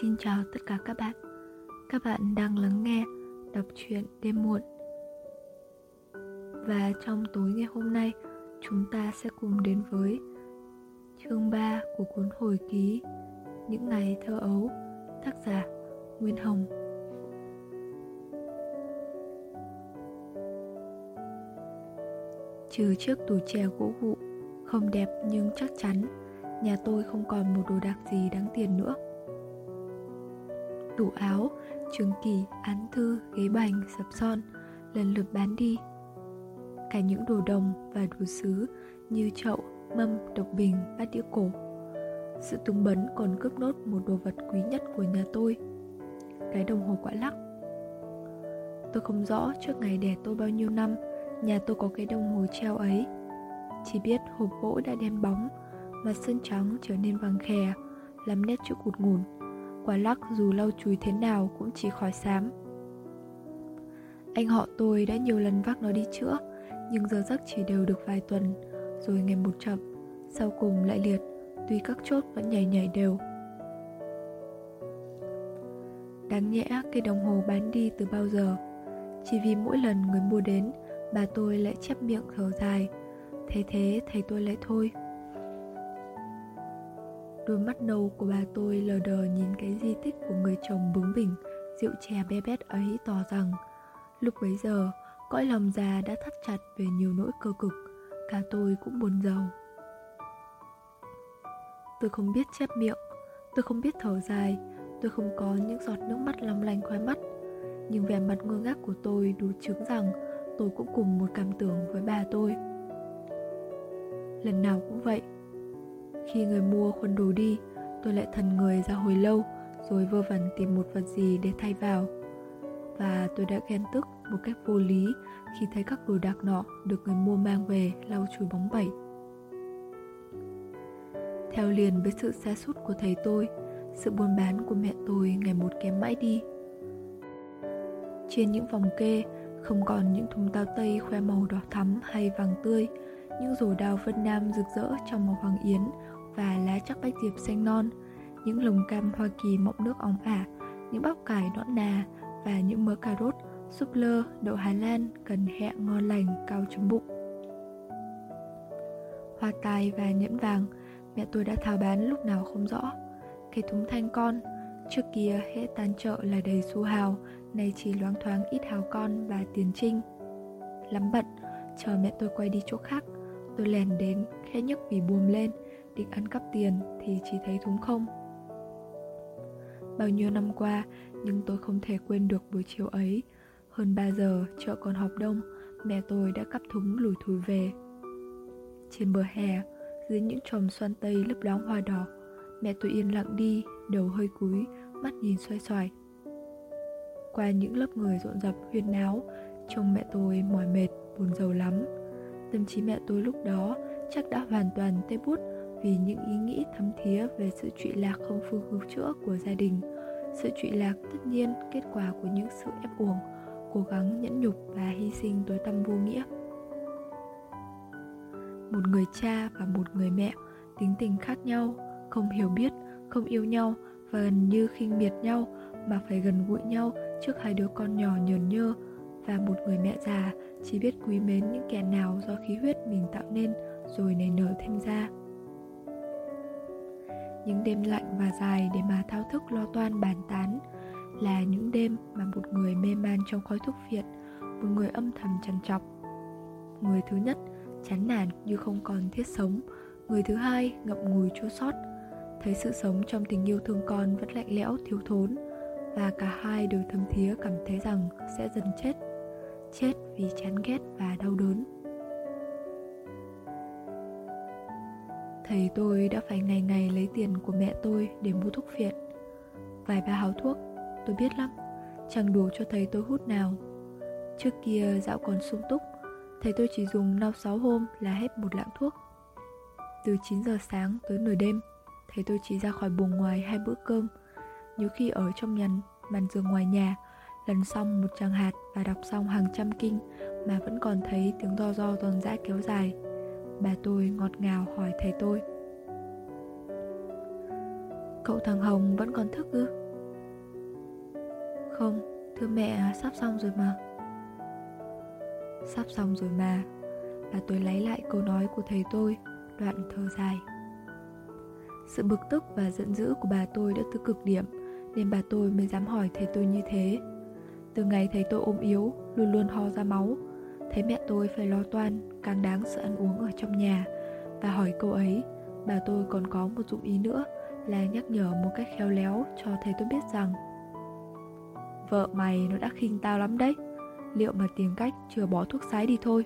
Xin chào tất cả các bạn. Các bạn đang lắng nghe, đọc truyện đêm muộn. Và trong tối ngày hôm nay, Chúng ta sẽ cùng đến với chương 3 của cuốn hồi ký Những ngày thơ ấu, Tác giả Nguyên Hồng. Trừ chiếc tủ chè gỗ vụ Không đẹp nhưng chắc chắn, Nhà tôi không còn một đồ đạc gì đáng tiền nữa tủ áo, trường kỳ, án thư, ghế bành, sập son lần lượt bán đi. Cả những đồ đồng và đồ sứ như chậu, mâm, độc bình, bát đĩa cổ. Sự tung bấn còn cướp nốt một đồ vật quý nhất của nhà tôi, cái đồng hồ quả lắc. Tôi không rõ trước ngày đẻ tôi bao nhiêu năm, nhà tôi có cái đồng hồ treo ấy. Chỉ biết hộp gỗ đã đen bóng, mặt sơn trắng trở nên vàng khè, làm nét chữ cụt ngủn quả lắc dù lau chùi thế nào cũng chỉ khỏi xám. Anh họ tôi đã nhiều lần vác nó đi chữa, Nhưng giờ giấc chỉ đều được vài tuần, Rồi ngày một chậm, Sau cùng lại liệt, Tuy các chốt vẫn nhảy nhảy đều. Đáng nhẽ cây đồng hồ bán đi từ bao giờ? Chỉ vì mỗi lần người mua đến, Bà tôi lại chép miệng thở dài. Thế thế, thầy tôi lại thôi. Đôi mắt nâu của bà tôi lờ đờ nhìn cái di tích của người chồng bướng bỉnh, rượu chè bé bét ấy tỏ rằng Lúc bấy giờ, cõi lòng già đã thắt chặt về nhiều nỗi cơ cực, cả tôi cũng buồn giàu. Tôi không biết chép miệng, tôi không biết thở dài, tôi không có những giọt nước mắt long lanh khóe mắt. Nhưng vẻ mặt ngơ ngác của tôi đủ chứng rằng tôi cũng cùng một cảm tưởng với bà tôi. Lần nào cũng vậy, khi người mua khuân đồ đi, tôi lại thần người ra hồi lâu rồi vơ vẩn tìm một vật gì để thay vào. Và tôi đã ghen tức một cách vô lý khi thấy các đồ đạc nọ được người mua mang về lau chùi bóng bẩy. Theo liền với sự xa sút của thầy tôi, sự buôn bán của mẹ tôi ngày một kém mãi đi. Trên những vòng kê không còn những thùng tao tây khoe màu đỏ thắm hay vàng tươi, những rổ đào vân nam rực rỡ trong màu hoàng yến và lá chắc bách diệp xanh non, những lồng cam Hoa Kỳ mọng nước óng ả, những bắp cải nõn nà và những mớ cà rốt, súp lơ, đậu Hà Lan, cần hẹ ngon lành, cao chấm bụng. Hoa tai và nhẫn vàng, mẹ tôi đã tháo bán lúc nào không rõ. Cái thúng thanh con, trước kia hễ tan chợ là đầy xu hào, nay chỉ loáng thoáng ít hào con và tiền trinh. Lắm bận, chờ mẹ tôi quay đi chỗ khác, tôi lèn đến, khẽ nhấc vì buồm lên, định ăn cắp tiền thì chỉ thấy thúng không. Bao nhiêu năm qua, nhưng tôi không thể quên được buổi chiều ấy. Hơn 3 giờ, chợ còn họp đông, mẹ tôi đã cắp thúng lủi thủi về. Trên bờ hè, dưới những chòm xoan tây lấp lóng hoa đỏ, mẹ tôi yên lặng đi, đầu hơi cúi, mắt nhìn xoay xoài. Qua những lớp người rộn rập huyên náo, trông mẹ tôi mỏi mệt, buồn rầu lắm. Tâm trí mẹ tôi lúc đó chắc đã hoàn toàn tê bút vì những ý nghĩ thấm thía về sự trụy lạc không phương cứu chữa của gia đình. Sự trụy lạc tất nhiên kết quả của những sự ép uổng, cố gắng nhẫn nhục và hy sinh tối tăm vô nghĩa. Một người cha và một người mẹ tính tình khác nhau, không hiểu biết, không yêu nhau và gần như khinh miệt nhau mà phải gần gũi nhau trước hai đứa con nhỏ nhờn nhơ và một người mẹ già chỉ biết quý mến những kẻ nào do khí huyết mình tạo nên rồi nảy nở thêm ra những đêm lạnh và dài để mà thao thức lo toan bàn tán, là những đêm mà một người mê man trong khói thuốc phiện, một người âm thầm trằn trọc. Người thứ nhất, chán nản như không còn thiết sống. Người thứ hai, ngậm ngùi chua sót. Thấy sự sống trong tình yêu thương con vẫn lạnh lẽo, thiếu thốn, và cả hai đều thấm thía cảm thấy rằng sẽ dần chết. Chết vì chán ghét và đau đớn. Thầy tôi đã phải ngày ngày lấy tiền của mẹ tôi để mua thuốc phiện. Vài ba háo thuốc, tôi biết lắm Chẳng đủ cho thầy tôi hút nào. Trước kia dạo còn sung túc Thầy tôi chỉ dùng 5-6 hôm là hết một lạng thuốc. Từ 9 giờ sáng tới nửa đêm Thầy tôi chỉ ra khỏi buồng ngoài hai bữa cơm. Nhiều khi ở trong nhằn màn giường ngoài nhà Lần xong một tràng hạt và đọc xong hàng trăm kinh Mà vẫn còn thấy tiếng do do giòn giã kéo dài. Bà tôi ngọt ngào hỏi thầy tôi. Cậu thằng Hồng vẫn còn thức ư? Không, thưa mẹ, sắp xong rồi mà. Sắp xong rồi mà. Bà tôi lấy lại câu nói của thầy tôi Đoạn thở dài. Sự bực tức và giận dữ của bà tôi đã tới cực điểm Nên bà tôi mới dám hỏi thầy tôi như thế. Từ ngày thầy tôi ôm yếu Luôn luôn ho ra máu Thấy mẹ tôi phải lo toan Càng đáng sự ăn uống ở trong nhà. Và hỏi câu ấy Bà tôi còn có một dụng ý nữa Là nhắc nhở một cách khéo léo cho thầy tôi biết rằng Vợ mày nó đã khinh tao lắm đấy Liệu mà tìm cách chưa bỏ thuốc sái đi thôi.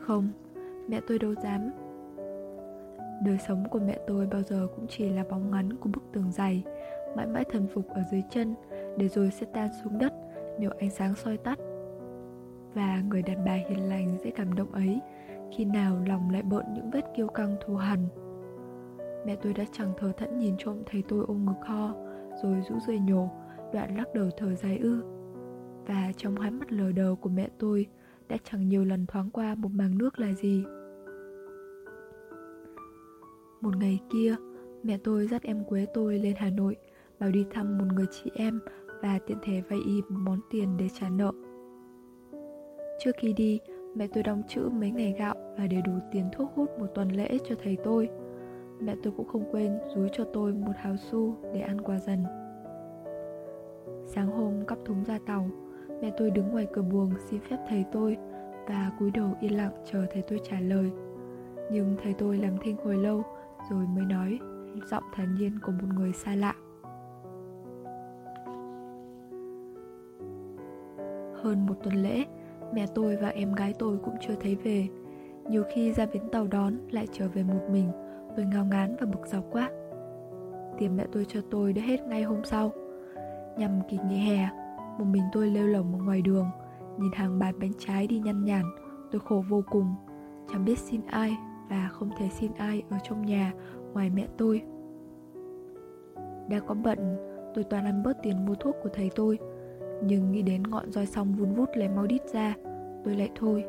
Không, mẹ tôi đâu dám. Đời sống của mẹ tôi bao giờ cũng chỉ là bóng ngắn của bức tường dày Mãi mãi thần phục ở dưới chân Để rồi sẽ tan xuống đất nếu ánh sáng soi tắt Và người đàn bà hiền lành dễ cảm động ấy, Khi nào lòng lại bợn những vết kiêu căng thù hằn? Mẹ tôi đã chẳng thờ thẫn nhìn trộm thấy tôi ôm ngực ho, Rồi rũ rượi nhổ, Đoạn lắc đầu thở dài ư. Và trong hai mắt lờ đờ của mẹ tôi Đã chẳng nhiều lần thoáng qua một màng nước là gì. Một ngày kia, Mẹ tôi dắt em Quế tôi lên Hà Nội, Bảo đi thăm một người chị em và tiện thể vay y món tiền để trả nợ. Trước khi đi, Mẹ tôi đóng chữ mấy ngày gạo Và để đủ tiền thuốc hút một tuần lễ cho thầy tôi. Mẹ tôi cũng không quên rúi cho tôi một hào xu để ăn quà dần. Sáng hôm cắp thúng ra tàu, Mẹ tôi đứng ngoài cửa buồng xin phép thầy tôi Và cúi đầu yên lặng chờ thầy tôi trả lời. Nhưng thầy tôi làm thinh hồi lâu Rồi mới nói Giọng thản nhiên của một người xa lạ. Hơn một tuần lễ, Mẹ tôi và em gái tôi cũng chưa thấy về. Nhiều khi ra bến tàu đón Lại trở về một mình, Tôi ngao ngán và bực dọc quá. Tiền mẹ tôi cho tôi đã hết ngay hôm sau. Nhằm kỳ nghỉ hè, Một mình tôi lêu lỏng ở ngoài đường, Nhìn hàng bạt bánh trái đi nhăn nhản, Tôi khổ vô cùng. Chẳng biết xin ai Và không thể xin ai ở trong nhà Ngoài mẹ tôi. Đã có bận, Tôi toàn ăn bớt tiền mua thuốc của thầy tôi nhưng nghĩ đến ngọn roi xong vun vút lấy máu đít ra Tôi lại thôi.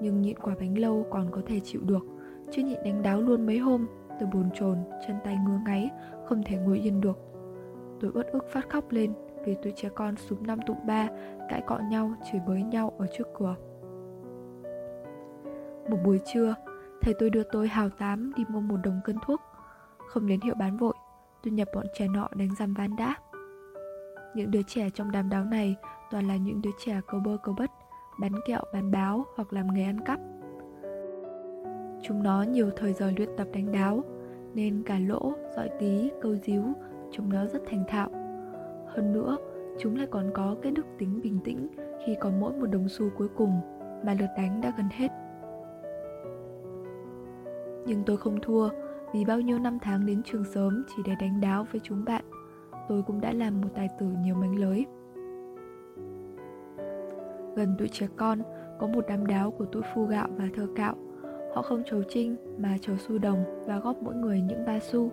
Nhưng nhịn quả bánh lâu còn có thể chịu được Chứ nhịn đánh đáo luôn mấy hôm Tôi bồn chồn, chân tay ngứa ngáy Không thể ngồi yên được. Tôi uất ức phát khóc lên Vì tụi trẻ con súng năm tụ ba Cãi cọ nhau, chửi bới nhau ở trước cửa. Một buổi trưa Thầy tôi đưa tôi hào tám đi mua một đồng cân thuốc. Không đến hiệu bán vội Tôi nhập bọn trẻ nọ đánh răm ván đã. Những đứa trẻ trong đám đáo này Toàn là những đứa trẻ câu bơ câu bất Bán kẹo, bán báo hoặc làm nghề ăn cắp. Chúng nó nhiều thời giờ luyện tập đánh đáo Nên cả lỗ, dọi tí, câu díu Chúng nó rất thành thạo. Hơn nữa, chúng lại còn có cái đức tính bình tĩnh Khi có mỗi một đồng xu cuối cùng Mà lượt đánh đã gần hết. Nhưng tôi không thua Vì bao nhiêu năm tháng đến trường sớm Chỉ để đánh đáo với chúng bạn. Tôi cũng đã làm một tài tử nhiều mánh lới Gần tuổi trẻ con Có một đám đáo của tuổi phu gạo và thơ cạo Họ không trầu trinh mà trầu xu đồng và góp mỗi người những ba xu.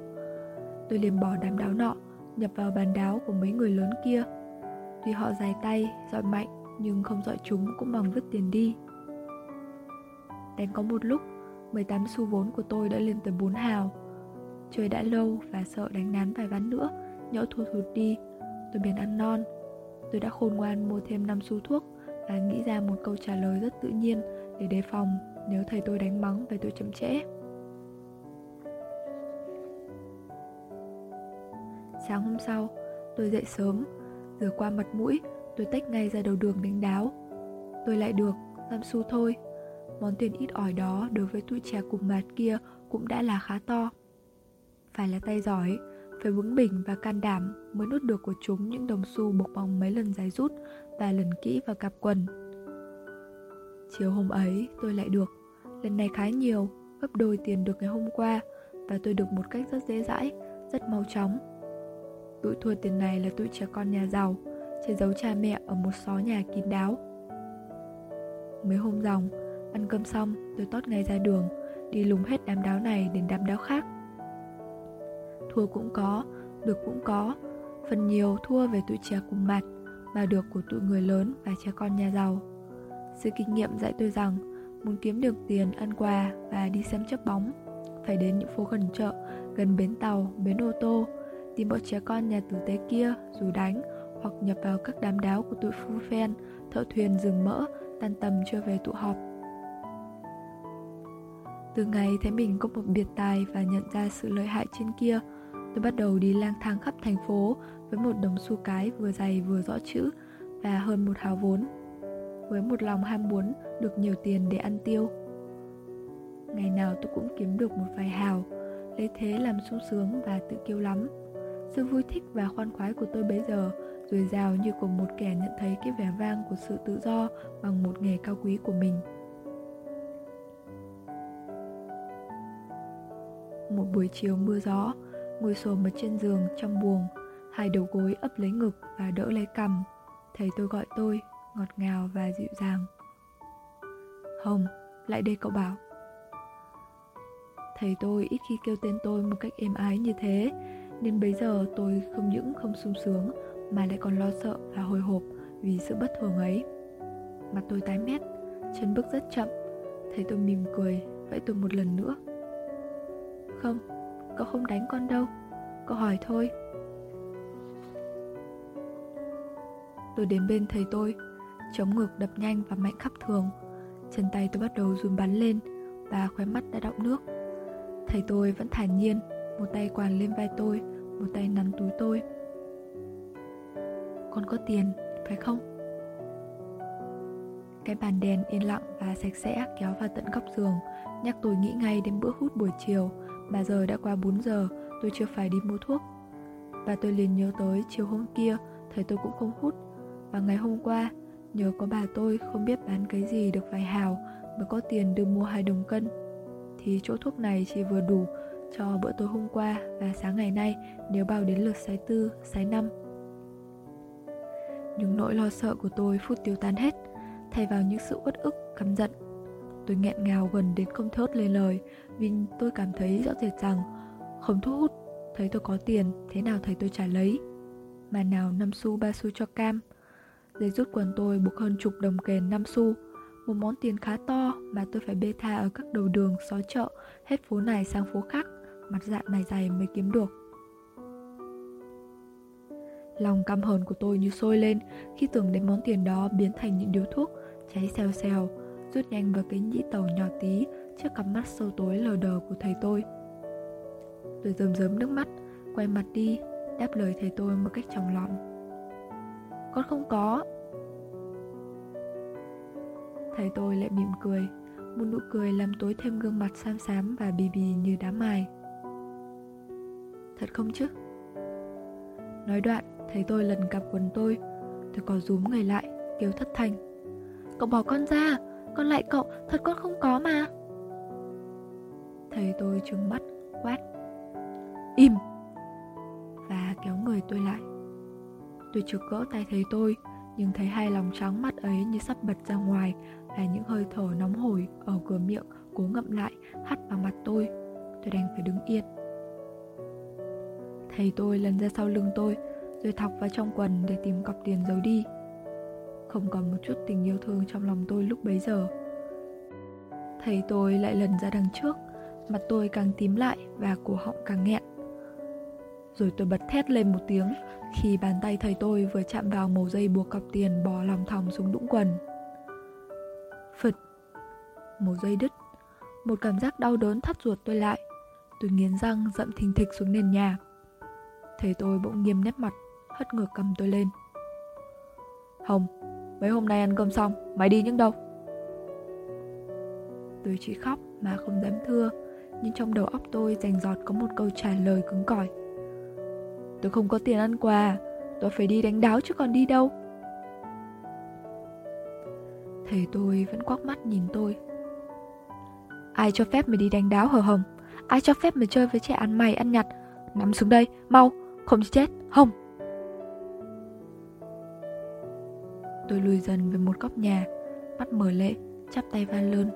Tôi liền bỏ đám đáo nọ, nhập vào bàn đáo của mấy người lớn kia. Tuy họ dài tay, giỏi mạnh, nhưng không giỏi chúng cũng bằng vứt tiền đi. Đánh có một lúc, 18 xu vốn của tôi đã lên tới 4 hào. Chơi đã lâu và sợ đánh nán vài ván nữa, nhỡ thua thụt đi, tôi bèn ăn non. Tôi đã khôn ngoan mua thêm 5 xu thuốc và nghĩ ra một câu trả lời rất tự nhiên để đề phòng nếu thầy tôi đánh mắng về tôi chậm trễ. Sáng hôm sau, tôi dậy sớm, rửa qua mặt mũi, tôi tách ngay ra đầu đường đánh đáo. Tôi lại được, năm xu thôi. Món tiền ít ỏi đó đối với tụi trẻ cùng mạt kia cũng đã là khá to. Phải là tay giỏi, phải vững bình và can đảm mới nuốt được của chúng những đồng xu bộc bóng mấy lần dài rút và lần kỹ vào cặp quần. Chiều hôm ấy tôi lại được, lần này khá nhiều, gấp đôi tiền được ngày hôm qua và tôi được một cách rất dễ dãi, rất mau chóng. Tụi thua tiền này là tụi trẻ con nhà giàu, che giấu cha mẹ ở một xó nhà kín đáo. Mấy hôm dòng, ăn cơm xong tôi tót ngay ra đường, đi lùng hết đám đáo này đến đám đáo khác. Thua cũng có, được cũng có, phần nhiều thua về tụi trẻ cùng mặt, mà được của tụi người lớn và trẻ con nhà giàu. Sự kinh nghiệm dạy tôi rằng muốn kiếm được tiền ăn quà và đi xem chấp bóng phải đến những phố gần chợ, gần bến tàu, bến ô tô tìm bọn trẻ con nhà tử tế kia dù đánh hoặc nhập vào các đám đáo của tụi phu phen, thợ thuyền rừng mỡ, tan tầm chưa về tụ họp. Từ ngày thấy mình có một biệt tài và nhận ra sự lợi hại trên kia, tôi bắt đầu đi lang thang khắp thành phố với một đồng xu cái vừa dày vừa rõ chữ và hơn một hào vốn. Với một lòng ham muốn được nhiều tiền để ăn tiêu. Ngày nào tôi cũng kiếm được một vài hào, lấy thế làm sung sướng và tự kiêu lắm. Sự vui thích và khoan khoái của tôi bấy giờ dồi dào như của một kẻ nhận thấy cái vẻ vang của sự tự do bằng một nghề cao quý của mình. Một buổi chiều mưa gió, ngồi xổm ở trên giường trong buồng, hai đầu gối ấp lấy ngực và đỡ lấy cằm. Thầy tôi gọi tôi, ngọt ngào và dịu dàng. Hồng, lại đây cậu bảo. Thầy tôi ít khi kêu tên tôi một cách êm ái như thế, nên bây giờ tôi không những không sung sướng mà lại còn lo sợ và hồi hộp vì sự bất thường ấy. Mặt tôi tái mét, chân bước rất chậm, thấy tôi mỉm cười, vậy tôi một lần nữa. Không, cậu không đánh con đâu, cậu hỏi thôi. Tôi đến bên thầy tôi, chống ngực đập nhanh và mạnh khắp thường. Chân tay tôi bắt đầu run bắn lên và khóe mắt đã đọng nước. Thầy tôi vẫn thản nhiên, một tay quàng lên vai tôi, một tay nắm túi tôi con có tiền, phải không? Cái bàn đèn yên lặng và sạch sẽ kéo vào tận góc giường Nhắc tôi nghĩ ngay đến bữa hút buổi chiều mà giờ đã qua 4 giờ, tôi chưa phải đi mua thuốc. Và tôi liền nhớ tới chiều hôm kia Thầy tôi cũng không hút. Và ngày hôm qua, nhớ có bà tôi không biết bán cái gì được vài hào Mới có tiền đưa mua hai đồng cân. Thì chỗ thuốc này chỉ vừa đủ cho bữa tối hôm qua và sáng ngày nay nếu bao đến lượt sái tư, sái năm. Những nỗi lo sợ của tôi phút tiêu tan hết Thay vào những sự uất ức, căm giận. Tôi nghẹn ngào gần đến không thốt lên lời Vì tôi cảm thấy rõ rệt rằng Không thu hút Thấy tôi có tiền Thế nào thấy tôi trả lấy. Mà nào năm xu ba xu cho cam. Giấy rút quần tôi buộc hơn chục đồng kền năm xu Một món tiền khá to Mà tôi phải bê tha ở các đầu đường, xó chợ Hết phố này sang phố khác Mặt dạng mày dày mới kiếm được. Lòng căm hờn của tôi như sôi lên khi tưởng đến món tiền đó biến thành những điếu thuốc cháy xèo xèo, rút nhanh vào cái nhĩ tàu nhỏ tí trước cặp mắt sâu tối lờ đờ của thầy tôi. Tôi rơm rớm nước mắt, quay mặt đi, đáp lời thầy tôi một cách trong lòng. Con không có. Thầy tôi lại mỉm cười, một nụ cười làm tối thêm gương mặt xám xám và bì bì như đám mài. Thật không chứ? Nói đoạn, Thấy tôi lần cặp quần tôi Tôi có rúm người lại Kêu thất thanh Cậu bỏ con ra còn lại cậu, Thật con không có mà. Thầy tôi trừng mắt, Quát. Im! Và kéo người tôi lại. Tôi trực gỡ tay thấy tôi, Nhưng thấy hai lòng trắng mắt ấy như sắp bật ra ngoài Và những hơi thở nóng hổi Ở cửa miệng cố ngậm lại, Hắt vào mặt tôi. Tôi đành phải đứng yên. Thầy tôi lần ra sau lưng tôi, rồi thọc vào trong quần để tìm cọc tiền giấu đi. Không còn một chút tình yêu thương trong lòng tôi lúc bấy giờ. Thầy tôi lại lần ra đằng trước, mặt tôi càng tím lại và cổ họng càng nghẹn. Rồi tôi bật thét lên một tiếng khi bàn tay thầy tôi vừa chạm vào màu dây buộc cọc tiền bò lòng thòng xuống đũng quần. Phật, màu dây đứt, một cảm giác đau đớn thắt ruột tôi lại. Tôi nghiến răng dậm thình thịch xuống nền nhà. Thầy tôi bỗng nghiêm nét mặt hất ngược cầm tôi lên. Hồng, mấy hôm nay ăn cơm xong, mày đi những đâu? Tôi chỉ khóc mà không dám thưa, nhưng trong đầu óc tôi rành giọt có một câu trả lời cứng cỏi. Tôi không có tiền ăn quà, tôi phải đi đánh đáo chứ còn đi đâu. Thầy tôi vẫn quắc mắt nhìn tôi. Ai cho phép mày đi đánh đáo hở hồng? Ai cho phép mày chơi với trẻ ăn mày ăn nhặt? Nắm xuống đây, mau, không chết, Hồng. Tôi lùi dần về một góc nhà Mắt mở lệ Chắp tay van lơn.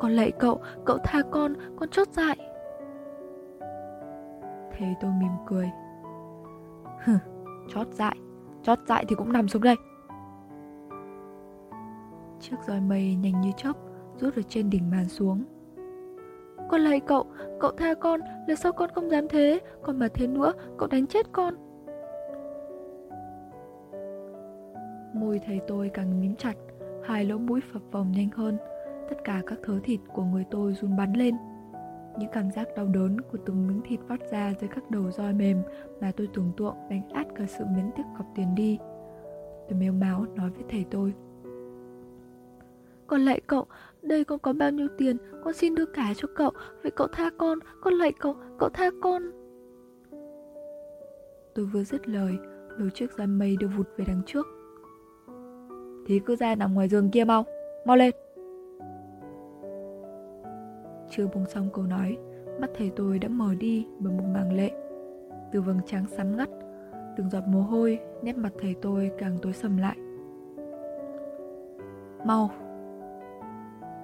Con lạy cậu Cậu tha con Con chót dại. Thế tôi mỉm cười. Hừ Chót dại Chót dại thì cũng nằm xuống đây. Chiếc roi mây nhanh như chớp Rút ở trên đỉnh màn xuống. Con lạy cậu, cậu tha con, lần sau con không dám thế, còn mà thế nữa, cậu đánh chết con. Môi thầy tôi càng mím chặt, hai lỗ mũi phập phồng nhanh hơn, tất cả các thớ thịt của người tôi run bắn lên. Những cảm giác đau đớn của từng miếng thịt vắt ra dưới các đầu roi mềm mà tôi tưởng tượng đánh át cả sự miến tiếc cọc tiền đi. Tôi mếu máu nói với thầy tôi. Con lạy cậu, đây con có bao nhiêu tiền, con xin đưa cả cho cậu, vậy cậu tha con, con lạy cậu, cậu tha con. Tôi vừa dứt lời, đôi chiếc roi mây đưa vụt về đằng trước. Thì cứ ra nằm ngoài giường kia mau, mau lên. Chưa buông xong câu nói, mắt thầy tôi đã mở đi bởi một màng lệ. Từ vầng trắng sắn ngắt, từng giọt mồ hôi, nét mặt thầy tôi càng tối sầm lại. Mau!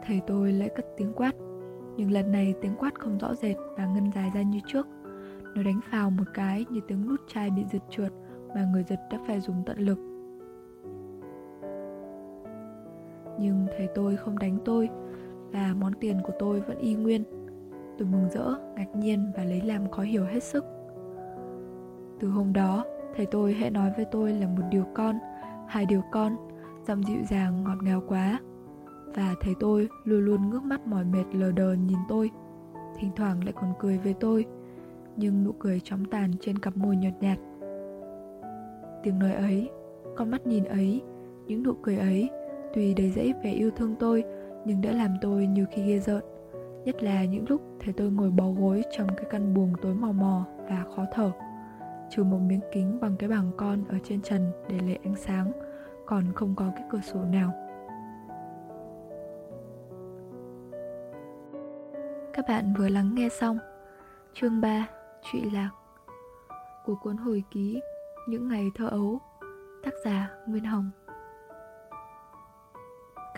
Thầy tôi lại cất tiếng quát, nhưng lần này tiếng quát không rõ rệt và ngân dài ra như trước. Nó đánh phào một cái như tiếng nút chai bị giật trượt mà người giật đã phải dùng tận lực. Nhưng thầy tôi không đánh tôi và món tiền của tôi vẫn y nguyên. Tôi mừng rỡ, ngạc nhiên và lấy làm khó hiểu hết sức. Từ hôm đó, thầy tôi hãy nói với tôi là một điều con, hai điều con, giọng dịu dàng ngọt ngào quá. Và thầy tôi luôn luôn ngước mắt mỏi mệt lờ đờ nhìn tôi, thỉnh thoảng lại còn cười với tôi, nhưng nụ cười chóng tàn trên cặp môi nhợt nhạt. Tiếng nói ấy, con mắt nhìn ấy, những nụ cười ấy, tuy đầy dẫy vẻ yêu thương tôi, nhưng đã làm tôi nhiều khi ghê rợn. Nhất là những lúc thấy tôi ngồi bó gối trong cái căn buồng tối mò mò và khó thở. Trừ một miếng kính bằng cái bảng con ở trên trần để lấy ánh sáng còn không có cái cửa sổ nào. Các bạn vừa lắng nghe xong chương 3 trụy lạc của cuốn hồi ký những ngày thơ ấu tác giả nguyên hồng.